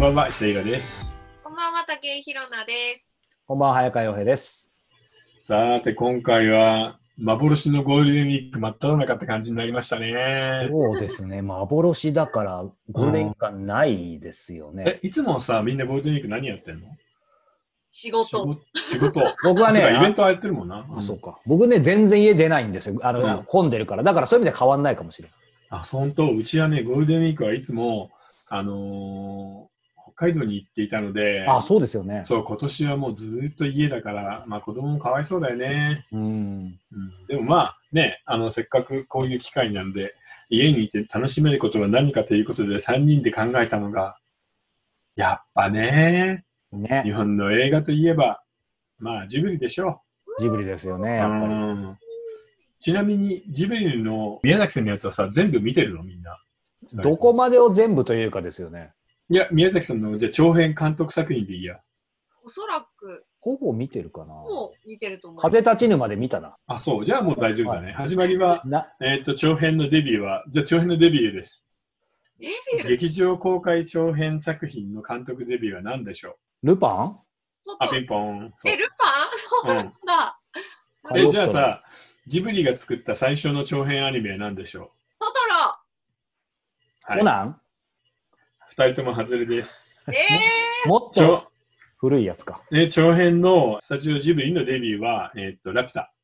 んばんは、石田イラです。こんばんは、竹井ひろなです。こんばんは、早川洋平です。さて、今回は幻のゴールデンウィーク真っ只中って感じになりましたね。そうですね、幻だから、ゴールデンウィークはないですよね。え、いつもさ、みんなゴールデンウィーク何やってんの？仕事。仕事。僕はねイベントはやってるもんな。あそうか。僕ね、全然家出ないんですよ。あの、うん混んでるから。だからそういう意味では変わんないかもしれない。あ、本当？うちはね、ゴールデンウィークはいつも、あの海道に行っていたので、あ、そうですよね。そう、今年はもうずーっと家だから、まあ子供もかわいそうだよね。うん。うん、でもまあね、あの、せっかくこういう機会なんで、家にいて楽しめることは何かということで3人で考えたのが、やっぱね、日ね。本の映画といえば、まあジブリでしょジブリですよね、う。やっぱり。うんちなみにジブリの宮崎さんのやつはさ、全部見てるのみんな。どこまでを全部というかですよね。いや、宮崎さんのじゃあ長編監督作品でいいや。おそらく、ほぼ見てるかな。もう見てると思う。風立ちぬまで見たな。あ、そう。じゃあもう大丈夫だね。始まりは、な、えっ、と、長編のデビューは、じゃあ長編のデビューです。デビュー？劇場公開長編作品の監督デビューは何でしょルパン？ちょっうあ、とピンポン。そうえ、ルパン？そうなんだ。うんえ、じゃあさ、ジブリが作った最初の長編アニメは何でしょトトロうはい。コナン？二人とも外れです。えもっと長古いやつか。え長編のスタジオジブリのデビューは、えっ、と、ラピュタ。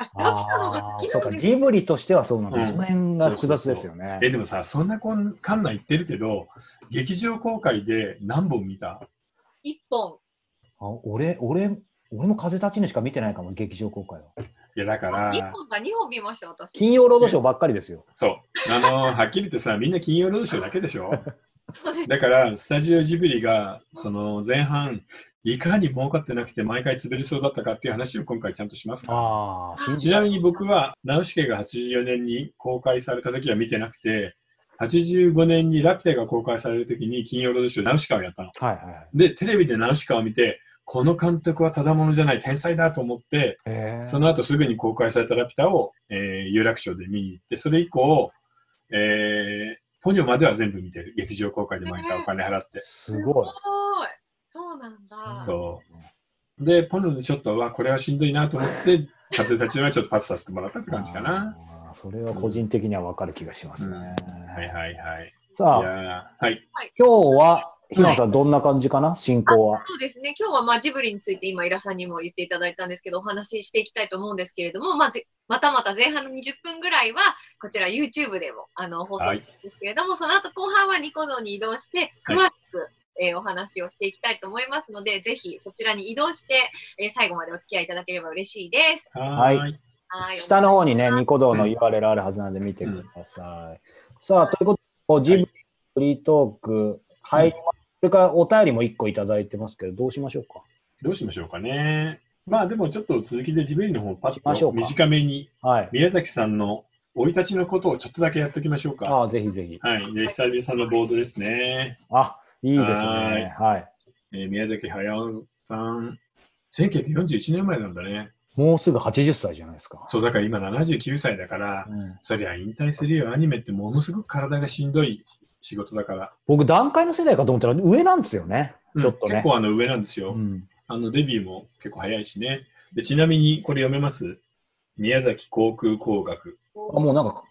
ー、あ、ラピュタの方があーそうか、好きなんですジブリとしてはそうなんだ。うんその辺が複雑ですよね。え、でもさ、そんなこんかんな言ってるけど、劇場公開で何本見た？一本。あ俺、俺、俺も風立ちぬしか見てないかも、劇場公開は。いや、だから、一本か二本見ました、私。金曜ロードショーばっかりですよ。そう。あのはっきり言ってさ、みんな金曜ロードショーだけでしょ？だから、スタジオジブリが、その前半、いかに儲かってなくて毎回潰れそうだったかっていう話を今回ちゃんとしますから。あちなみに僕は、ナウシケが84年に公開された時は見てなくて、85年にラピュタが公開される時に金曜ロードショーナウシカをやったの。はいはいはい。で、テレビでナウシカを見て、この監督はただものじゃない、天才だと思って、へーその後すぐに公開されたラピュタを、えー有楽町で見に行って、それ以降、えーポニョまでは全部見てる。劇場公開で毎回お金払って。すごい。い。そうなんだ。そう。で、ポニョでちょっと、うわ、これはしんどいなと思って、風たちはちょっとパスさせてもらったって感じかな。それは個人的には分かる気がしますね。はいはいはい。さあ、はい。今日は、ひなさん、どんな感じかな、進行は。そうですね。今日はまあジブリについて今、イラさんにも言っていただいたんですけど、お話ししていきたいと思うんですけれども、まあ、じまたまた前半の20分ぐらいは、こちら YouTube でもあの放送はいですけれども、その後後半はニコ動に移動して、詳しく、えーお話をしていきたいと思いますので、ぜひそちらに移動して、えー最後までお付き合いいただければ嬉しいです。はーい。はい下の方にね、ニコ動の URL あるはずなんで見てください。さあ、ということで、ジブリフリートーク入りまれからお便りも1個いただいてますけど、どうしましょうか？どうしましょうかね。まあでもちょっと続きでジブリの方パッと短めにはい。宮崎さんの生い立ちのことをちょっとだけやっておきましょうか。ああ、ぜひぜひ。はい。で、久々のボードですね。あ、いいですはいね。はい。えー宮崎駿さん、1941年生まれなんだね。もうすぐ80歳じゃないですか。そう、だから今79歳だから、うんそりゃ引退するよ。アニメってものすごく体がしんどい仕事だから。僕、段階の世代かと思ったら上なんですよね。うんちょっとね結構あの上なんですよ。うん。あのデビューも結構早いしね。でちなみにこれ読めます？宮崎航空工学。あもうなんか、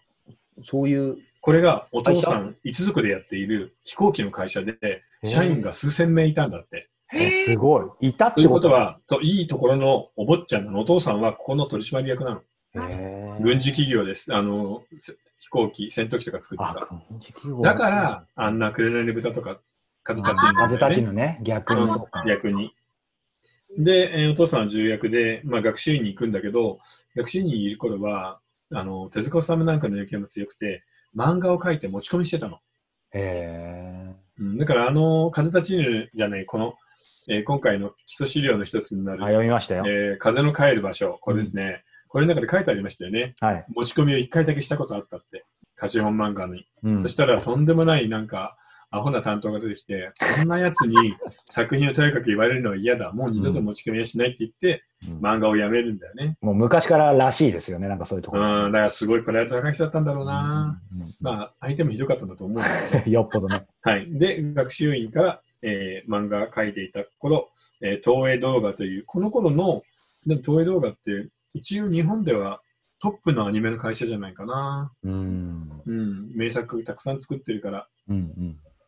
そういう、これがお父さん一族でやっている飛行機の会社で、社員が数千名いたんだって。えすごい。いたってと？いうここととは、そういいところのお坊ちゃんなの。お父さんはここの取締役なの。軍事企業です。あの、せ飛行機、戦闘機とか作ってあ、た。だから、あんな紅の豚とか、風立ちぬんだよね風立ちぬね、逆に。逆に。で、えーお父さんは重役で、まあ、学習院に行くんだけど、学習院にいる頃は、あの、手塚治虫なんかの影響も強くて、漫画を描いて持ち込みしてたの。へうん、だから、あの、風立ちぬじゃない、この、えー今回の基礎資料の一つになる、読みましたよ。えー風の帰る場所、これですね。これの中で書いてありましたよね。はい。持ち込みを一回だけしたことあったって。貸本漫画に。うんそしたら、とんでもない、なんか、アホな担当が出てきて、こんなやつに作品をとやかく言われるのは嫌だ。もう二度と持ち込みはしないって言って、うん漫画をやめるんだよね。もう昔かららしいですよね、なんかそういうとこうん、ろ。だからすごいプライド高い人だったんだろうな。うんうんまあ、相手もひどかったんだと思う。よっぽどね。はい。で、学習院から、えー漫画描いていた頃、えー東映動画という、この頃の、でも東映動画って、一応日本ではトップのアニメの会社じゃないかな。うん。うん。名作たくさん作ってるから。うん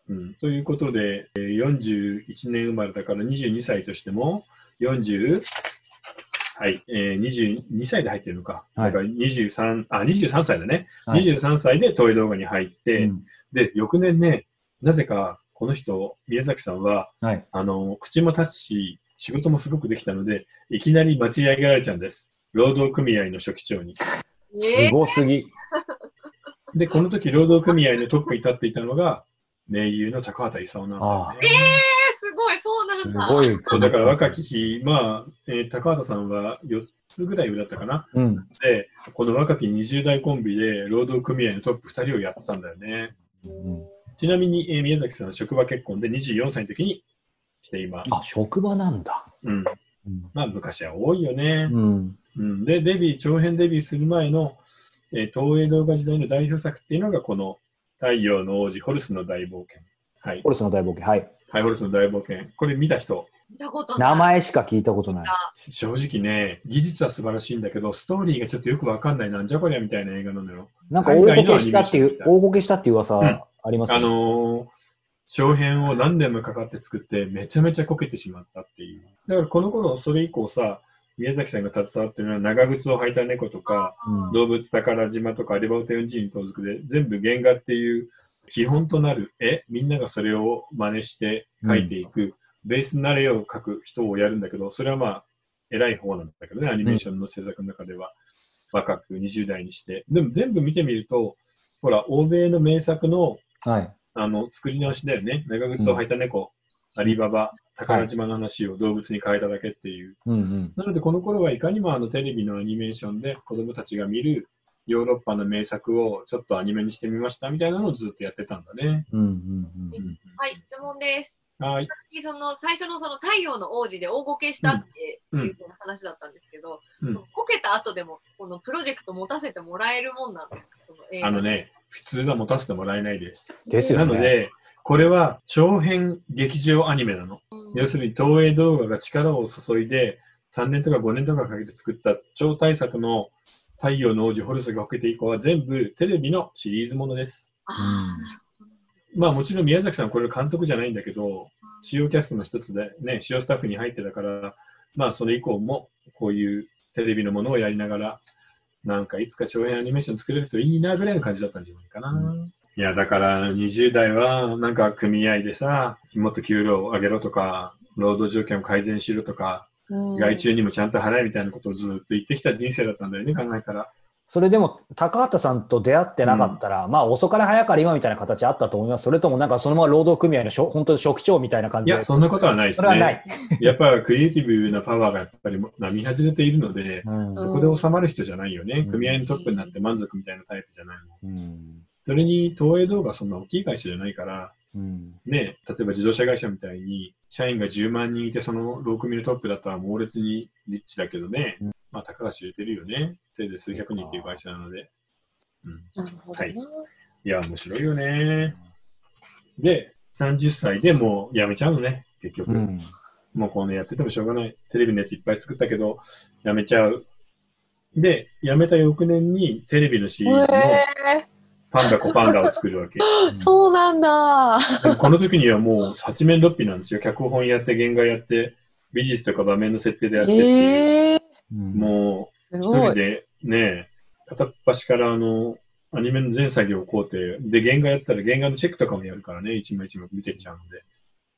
うん。うん。ということで、えー41年生まれだから22歳としても、40、はい、えー、22歳で入ってるのか。はいだから23、あ、23歳だね。はい23歳で東映動画に入って、うんで、翌年ね、なぜか、この人、宮崎さんは、はい。あの、口も立つし、仕事もすごくできたので、いきなり間違い上げられちゃうんです。労働組合の書記長に。すごすぎ。で、この時、労働組合のトップに立っていたのが、名優の高畑勲なんだよね。えー、すごい、そうなんすだ。ごい。そうだから若き日、まあ、えー高畑さんは4つぐらい上だったかな。うん。で、この若き20代コンビで労働組合のトップ2人をやってたんだよね。うんちなみに、えー宮崎さんは職場結婚で24歳の時にしています。あ、職場なんだ。うん。うん。まあ、昔は多いよね。うん。うん、で、デビュー、長編デビューする前の、えー東映動画時代の代表作っていうのが、この太陽の王子、ホルスの大冒険。はい。ホルスの大冒険。はい。はい、ホルスの大冒険。これ見た人、見たことない。名前しか聞いたことない。正直ね、技術は素晴らしいんだけど、ストーリーがちょっとよくわかんない、なんじゃこりゃみたいな映画なのよ。なんか大ごけしたっていう大ごけしたっていう噂うんあります？あよね。のー長編を何年もかかって作って、めちゃめちゃこけてしまったっていう。だからこの頃、それ以降さ、宮崎さんが携わってるのは長靴を履いた猫とか、うん。動物宝島とかリバウテウンジーに盗賊で全部原画っていう基本となる絵みんながそれを真似して描いていく、ベースになる絵を描く人をやるんだけどそれはまあ偉い方なんだけどねアニメーションの制作の中では、若く20代にして。でも全部見てみるとほら欧米の名作のはい。あの作り直しだよね。長靴を履いた猫、アリババ宝島の話を動物に変えただけっていう、うんうん。なので、この頃はいかにもあのテレビのアニメーションで子供たちが見るヨーロッパの名作をちょっとアニメにしてみましたみたいなのをずっとやってたんだね。うんうんうんうん。はい、質問です。はい。その最初のその太陽の王子で大ごけしたっていう話だったんですけど、うんそのこけた後でもこのプロジェクト持たせてもらえるもんなんですかあのね、普通は持たせてもらえないです。ですよね。なので、これは長編劇場アニメなの。うん要するに東映動画が力を注いで3年とか5年とかかけて作った超大作の太陽の王子ホルスがこけて以降は全部テレビのシリーズものです。あーなるほどまあもちろん宮崎さんこれ監督じゃないんだけど、主要キャストの一つでね、主要スタッフに入ってたから、まあそれ以降もこういうテレビのものをやりながら、なんかいつか長編アニメーション作れるといいなぐらいの感じだったんじゃないかな。ういや、だから20代はなんか組合でさ、もっと給料を上げろとか、労働条件を改善しろとか、うん外注にもちゃんと払えみたいなことをずっと言ってきた人生だったんだよね、考えたら。それでも、高畑さんと出会ってなかったら、まあ、遅かれ早かれ今みたいな形あったと思います。それとも、なんかそのまま労働組合のしょ本当に職長みたいな感じで。いや、そんなことはないですそれはないね。。やっぱクリエイティブなパワーがやっぱり波外れているので、うんそこで収まる人じゃないよね。うん組合のトップになって満足みたいなタイプじゃないそれに東映動画はそんな大きい会社じゃないから、うんね、例えば自動車会社みたいに、社員が10万人いて、その6組のトップだったら猛烈にリッチだけどね、うんまあ、高橋入れてるよね。せいぜい数百人っていう会社なので。うん、なるほどなはいいや、面白いよね。で、30歳でもう辞めちゃうのね、結局。うんもうこのやっててもしょうがない。テレビのやついっぱい作ったけど、辞めちゃう。で、辞めた翌年にテレビのシリーズのへパンダコパンダを作るわけ。ー そうなんだ。この時にはもう八面六臂なんですよ。脚本やって、原画やって、美術とか場面の設定でやってっていう。えー、うんもう一。人でね、片っ端からあの、アニメの全作業をこうて、で、原画やったら原画のチェックとかもやるからね、一枚一枚見てっちゃうので。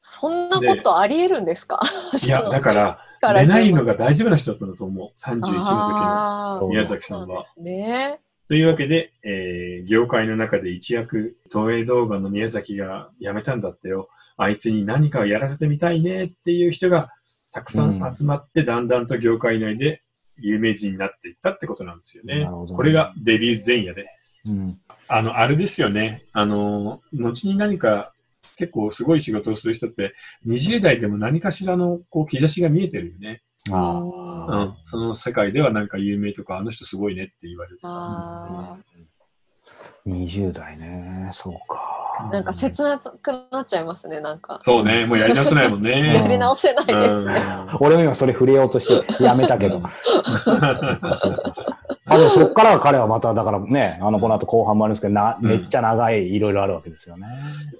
そんなことありえるんですか？いや、だから、寝ないのが大丈夫な人だったんだと思う。31の時の。宮崎さんはそうなんですね。というわけで、えー業界の中で一躍、東映動画の宮崎が辞めたんだってよ。あいつに何かをやらせてみたいねっていう人がたくさん集まって、だんだんと業界内で有名人になっていったってことなんですよね。ねこれがデビュー前夜です。うんあの、あれですよね。あの、後に何か結構すごい仕事をする人って、20代でも何かしらのこう兆しが見えてるよね。あうんん。その世界ではなんか有名とか、あの人すごいねって言われるさ。あ20代ね、そうか。ーなんか切なくなっちゃいますね、なんか。そうね、もうやり直せないもんね。やり直せないですうんね。俺も今それ触れようとしてやめたけど。あでもそっからは彼はまた、だからね、あの、この後後半もあるんですけど、な、うんめっちゃ長い、いろいろあるわけですよね。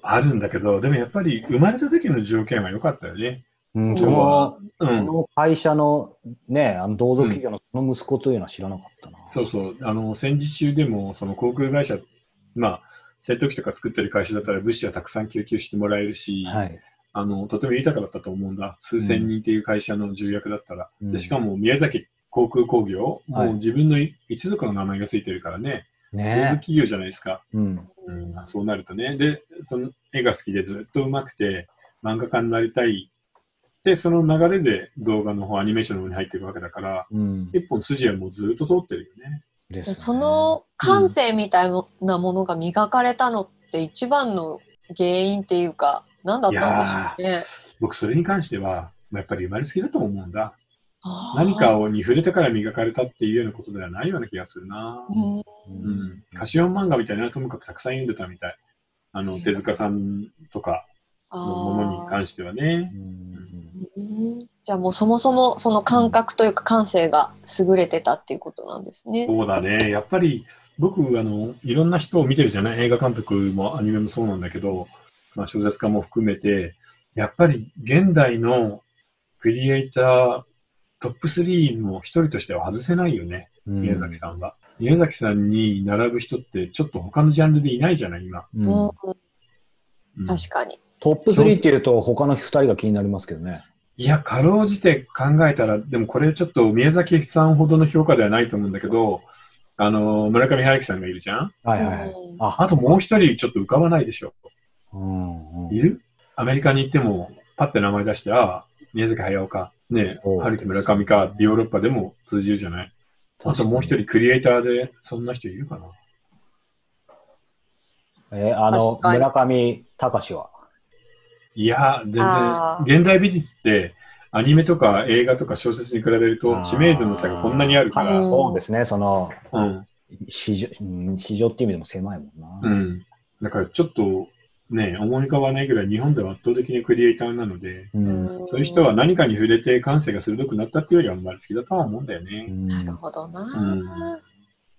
あるんだけど、でもやっぱり生まれた時の条件は良かったよね。うん、その、うん。この会社のね、あの同族企業のその息子というのは知らなかったな。そうそう。あの、戦時中でも、その航空会社、まあ、戦闘機とか作ってる会社だったら物資はたくさん供給してもらえるし、はい。あの、とても豊かだったと思うんだ。数千人っていう会社の重役だったら。うんでしかも、宮崎航空工業、はいもう自分の一族の名前がついてるからね、ね企業じゃないですか。うん。うん、そうなるとね。で、その絵が好きでずっと上手くて、漫画家になりたい。で、その流れで動画の方、アニメーションの方に入っていくわけだから、うん。一本筋はもうずっと通ってるよね。ですよねその感性みたいなものが磨かれたのって一番の原因っていうか、何だったんでしょうね。僕、それに関しては、まあやっぱり生まれつきだと思うんだ。何かをに触れてから磨かれたっていうようなことではないような気がするな。うんううんん。カシオン漫画みたいなのはともかくたくさん読んでたみたい。あの、手塚さんとかのものに関してはねう。んうんじゃあもうそもそもその感覚というか感性が優れてたっていうことなんですね。そうだね。やっぱり僕、あの、いろんな人を見てるじゃない？映画監督もアニメもそうなんだけど、まあ、小説家も含めて、やっぱり現代のクリエイタートップ3も一人としては外せないよね。うん宮崎さんは。宮崎さんに並ぶ人ってちょっと他のジャンルでいないじゃない、今。うん確かに。トップ3っていうと他の2人が気になりますけどね。いや、かろうじて考えたら、でもこれちょっと宮崎さんほどの評価ではないと思うんだけど、あの、村上春樹さんがいるじゃん？はいはいあ、あともう一人ちょっと浮かばないでしょ。うんうん。いる？アメリカに行っても、パッて名前出して、ああ、宮崎駿か、ね春樹村上か、ヨーロッパでも通じるじゃない？あともう一人クリエイターで、そんな人いるかな？えーあの、村上隆は？いや、全然あ、現代美術って、アニメとか映画とか小説に比べると知名度の差がこんなにあるから、そうですね、その、うん。市場、うん市場っていう意味でも狭いもんな。うん。だからちょっとね、思い浮かばないぐらい日本では圧倒的にクリエイターなので、うんそういう人は何かに触れて感性が鋭くなったっていうよりは生まれつきだとは思うんだよね。なるほどな。うん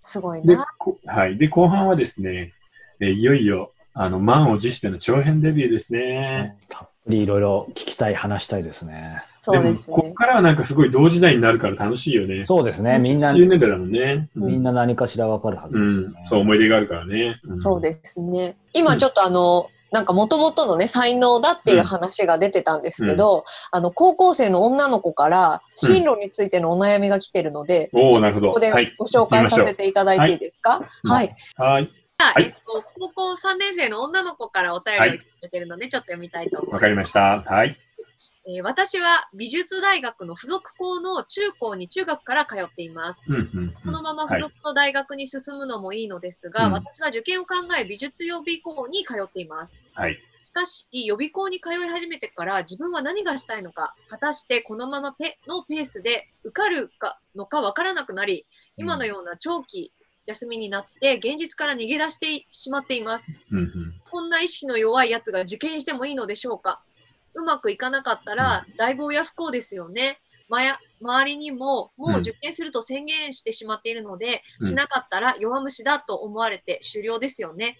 すごいでな。、こはい。で、後半はですね、えーいよいよ、あの、満を持しての長編デビューですね。たっぷりいろいろ聞きたい、話したいですね。そうですも、こっね。からはなんかすごい同時代になるから楽しいよね。そうですね、みんな、10年代だもんね。みんな何かしらわかるはずうですよね。ん、そう思い出があるからね。んそうですね。今ちょっとあの、なんか元々のね、才能だっていう話が出てたんですけど、あの、高校生の女の子から進路についてのお悩みが来てるので、おおなるほど。ここではい。ご紹介させていただいていいですか？うんはい。はい。じゃあはいえっと、高校3年生の女の子からお便りをいただいてるので、ちょっと読みたいと思います。わかりました。はい。えー私は美術大学の付属校の中高に中学から通っています。うん、うん、うん。このままはい付属の大学に進むのもいいのですが、うん私は受験を考え美術予備校に通っています。はい。しかし、予備校に通い始めてから自分は何がしたいのか、果たしてこのままペのペースで受かるかのかわからなくなり、今のような長期休みになって現実から逃げ出してしまっています。うん、うん。こんな意識の弱いやつが受験してもいいのでしょうか？うまくいかなかったら大暴や不幸ですよね。まや周りにももう受験すると宣言してしまっているので、うんしなかったら弱虫だと思われて終了ですよね。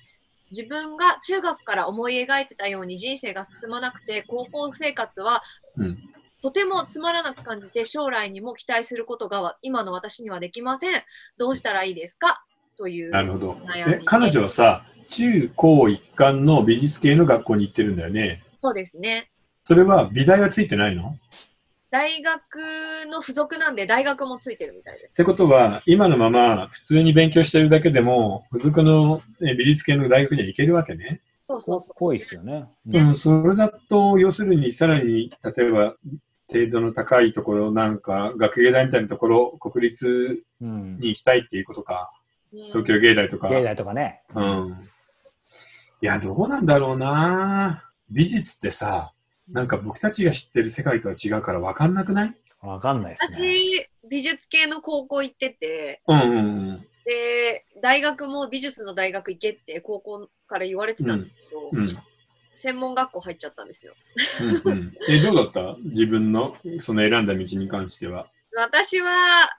自分が中学から思い描いてたように人生が進まなくて高校生活はうんとてもつまらなく感じて将来にも期待することが今の私にはできません。どうしたらいいですか？というなるほど。悩みで、え彼女はさ、中高一貫の美術系の学校に行ってるんだよね。そうですね。それは美大はついてないの？大学の付属なんで大学もついてるみたいです。ってことは、今のまま普通に勉強してるだけでも、付属のえ美術系の大学には行けるわけね。そうそうそう。濃いですよね。うん、それだと、要するにさらに、例えば、程度の高いところ、なんか、学芸大みたいなところ、国立うん。に行きたいっていうことか。うん東京芸大とか。芸大とかね。うん。いや、どうなんだろうな美術ってさ、なんか僕たちが知ってる世界とは違うから分かんなくない？わかんないですね。私、美術系の高校行ってて、うんうんうん。で、大学も美術の大学行けって高校から言われてたんですけど、うん専門学校入っちゃったんですよ。うんうん、え、どうだった？自分のその選んだ道に関しては。私は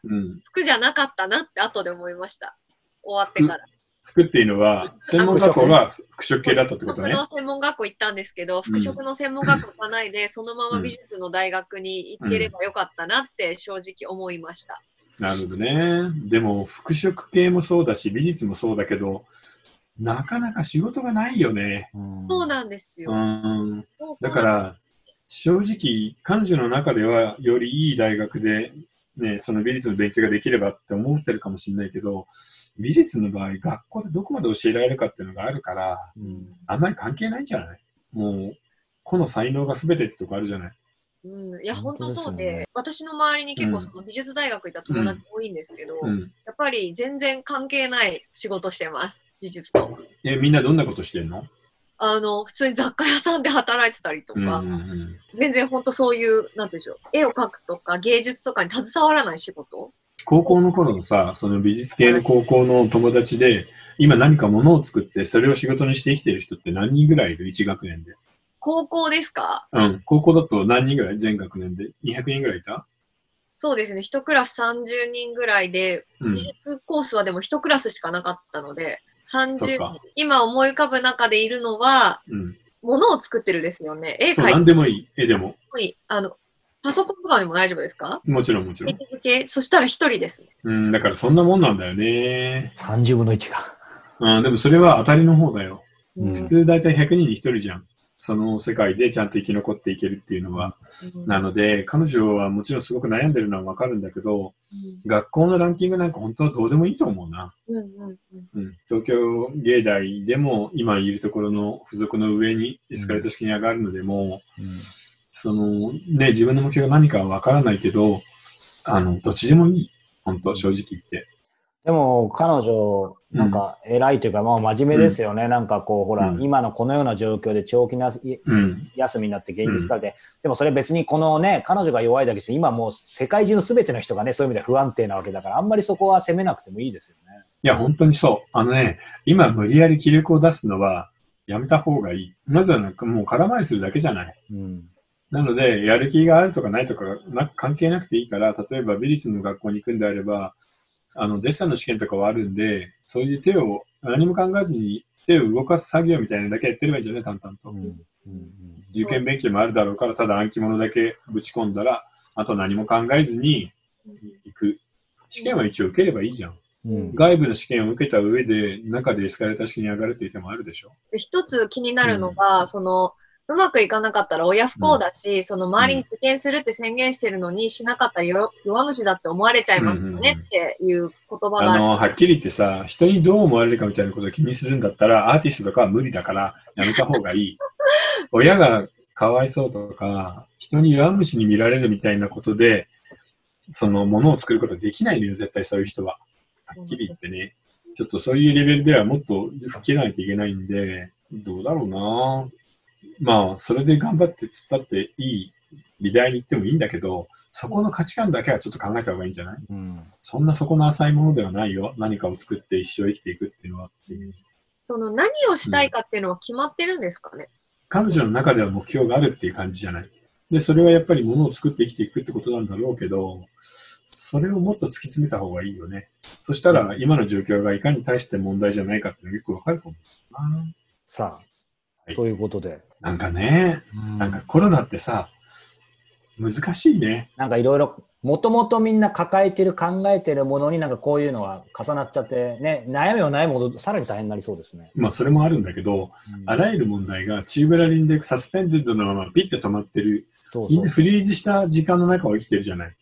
うん。服じゃなかったなって後で思いました。終わってから。服？っていうのは、専門学校が服飾系だったってことね。服の専門学校行ったんですけど、服飾の専門学校行かないで、そのまま美術の大学に行ってればよかったなって正直思いました。なるほどね。でも、服飾系もそうだし、美術もそうだけど、なかなか仕事がないよね。うん。そうなんですよ。だから、正直、彼女の中ではよりいい大学で、ね、その美術の勉強ができればって思ってるかもしれないけど、美術の場合、学校でどこまで教えられるかっていうのがあるから、うん。あんまり関係ないんじゃない？もう、個の才能が全てってとこあるじゃない？うん、いや、本当そうで、私の周りに結構うんその美術大学行った友達多いんですけど、うん。やっぱり全然関係ない仕事してます、美術と。え、みんなどんなことしてんの？あの、普通に雑貨屋さんで働いてたりとか、うんうんうん。全然本当そういう、なんでしょう、絵を描くとか芸術とかに携わらない仕事高校の頃のさ、その美術系の高校の友達で、今何かものを作って、それを仕事にして生きてる人って何人ぐらいいる ?1 学年で。高校ですか？うん。高校だと何人ぐらい？全学年で？200人ぐらいいた？そうですね、一クラス30人ぐらいで、うん美。術コースはでも一クラスしかなかったので、30そっか人。今思い浮かぶ中でいるのは、うん。物を作ってるですよね。絵そう、描い何でもいい。絵でも。ていい。あの、パソコンとかでも大丈夫ですか？もちろんもちろ絵ん。系そしたら一人ですね。うん、だからそんなもんなんだよね。30分の1が。うん、でもそれは当たりの方だよ。うん普通だいたい100人に1人じゃん。その世界でちゃんと生き残っていけるっていうのは。うんなので、彼女はもちろんすごく悩んでるのはわかるんだけど、学校のランキングなんか本当はどうでもいいと思うな。東京芸大でも今いるところの付属の上にエスカレート式に上がるのでも、そのね、自分の目標が何かはわからないけど、あの、どっちでもいい。本当、正直言って。でも、彼女、なんか、偉いというか、まあ、真面目ですよね。なんか、こう、ほら、うん今のこのような状況で長期なうん。休みになって現実化で、でもそれ別にこのね、彼女が弱いだけで、今もう世界中の全ての人がね、そういう意味で不安定なわけだから、あんまりそこは責めなくてもいいですよね。いや、本当にそう。あのね、今無理やり気力を出すのはやめた方がいい。まずはなんかもう空回りするだけじゃない。うん。なので、やる気があるとかないとかな関係なくていいから、例えば美術の学校に行くんであれば、あの、デッサンの試験とかはあるんで、そういう手を、何も考えずに手を動かす作業みたいなのだけやってればいいんじゃない淡々と。うん。うん。受験勉強もあるだろうから、ただ暗記物だけぶち込んだら、あと何も考えずに行く。試験は一応受ければいいじゃん。うん。外部の試験を受けた上で、中でエスカレーター式に上がるっていう手もあるでしょ。で一つ気になるのが、その、うまくいかなかったら親不幸だし、その周りに受験するって宣言してるのにしなかったらよ弱虫だって思われちゃいますよねっていう言葉がある。あの、はっきり言ってさ、人にどう思われるかみたいなことを気にするんだったら、アーティストとかは無理だから、やめた方がいい。親がかわいそうとか、人に弱虫に見られるみたいなことで、そのものを作ることはできないのよ、絶対そういう人は。はっきり言ってね。ちょっとそういうレベルではもっと吹っ切らないといけないんで、どうだろうなまあ、それで頑張って突っ張っていい美大に行ってもいいんだけど、そこの価値観だけはちょっと考えた方がいいんじゃない？うん。そんなそこの浅いものではないよ。何かを作って一生生きていくっていうのはっていう。その何をしたいかっていうのは決まってるんですかね？彼女の中では目標があるっていう感じじゃない。で、それはやっぱり物を作って生きていくってことなんだろうけど、それをもっと突き詰めた方がいいよね。そしたら、今の状況がいかに対して問題じゃないかっていうのがよくわかると思うな。さはあ、いということで。なんかね、なんかコロナってさ、難しいね。なんかいろいろ、もともとみんな抱えてる、考えてるものになんかこういうのが重なっちゃって、ね、悩みは悩むほどさらに大変になりそうですね。まあ、それもあるんだけど、あらゆる問題がチューブラリンでサスペンデッドのままピッて止まってる。そうそうんみなフリーズした時間の中を生きてるじゃない。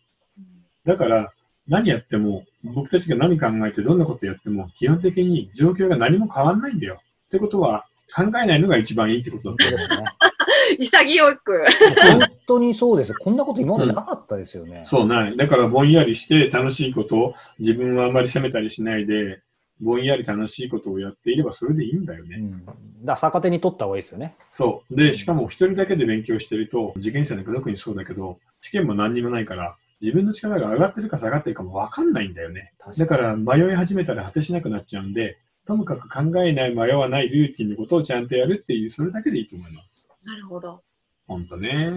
だから、何やっても、僕たちが何考えてどんなことやっても、基本的に状況が何も変わんないんだよ。ってことは、考えないのが一番いいってことだと本当ですね。潔く。本当にそうです。こんなこと今までなかったですよね。そうない。だからぼんやりして楽しいことを自分はあんまり責めたりしないで、ぼんやり楽しいことをやっていればそれでいいんだよね。うん。だから逆手に取った方がいいですよね。そう。で、しかも一人だけで勉強してると、受験生なんか特にそうだけど、試験も何にもないから、自分の力が上がってるか下がってるかもわかんないんだよね。確だから迷い始めたら果てしなくなっちゃうんで、ともかく考えない、迷わないルーティンのことをちゃんとやるっていう、それだけでいいと思います。なるほど。ほんとね。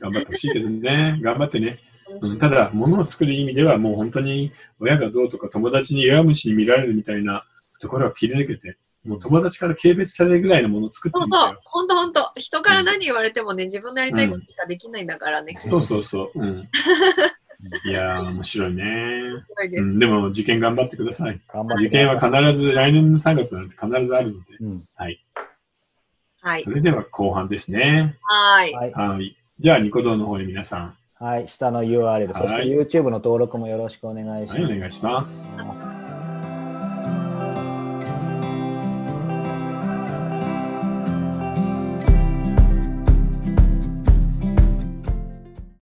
頑張ってほしいけどね。頑張ってね。うん、ただ、物を作る意味ではもう本当に親がどうとか友達に弱虫に見られるみたいなところは切り抜けて、もう友達から軽蔑されるぐらいのものを作ってみたよ。、そうほんとほんと。人から何言われてもね、自分のやりたいことしかできないんだからね。そうそうそう。うん。いやー、面白いね。です。うん、でも、受験頑張ってください。受験は必ず、来年の3月なんて必ずあるので。うん。はいそ。れでは後半ですね。はい。はい。はい。じゃあ、ニコ動の方に皆さん、はい。下の URL、そしてはい YouTube の登録もよろしくお願いします。はい、お願いし。ます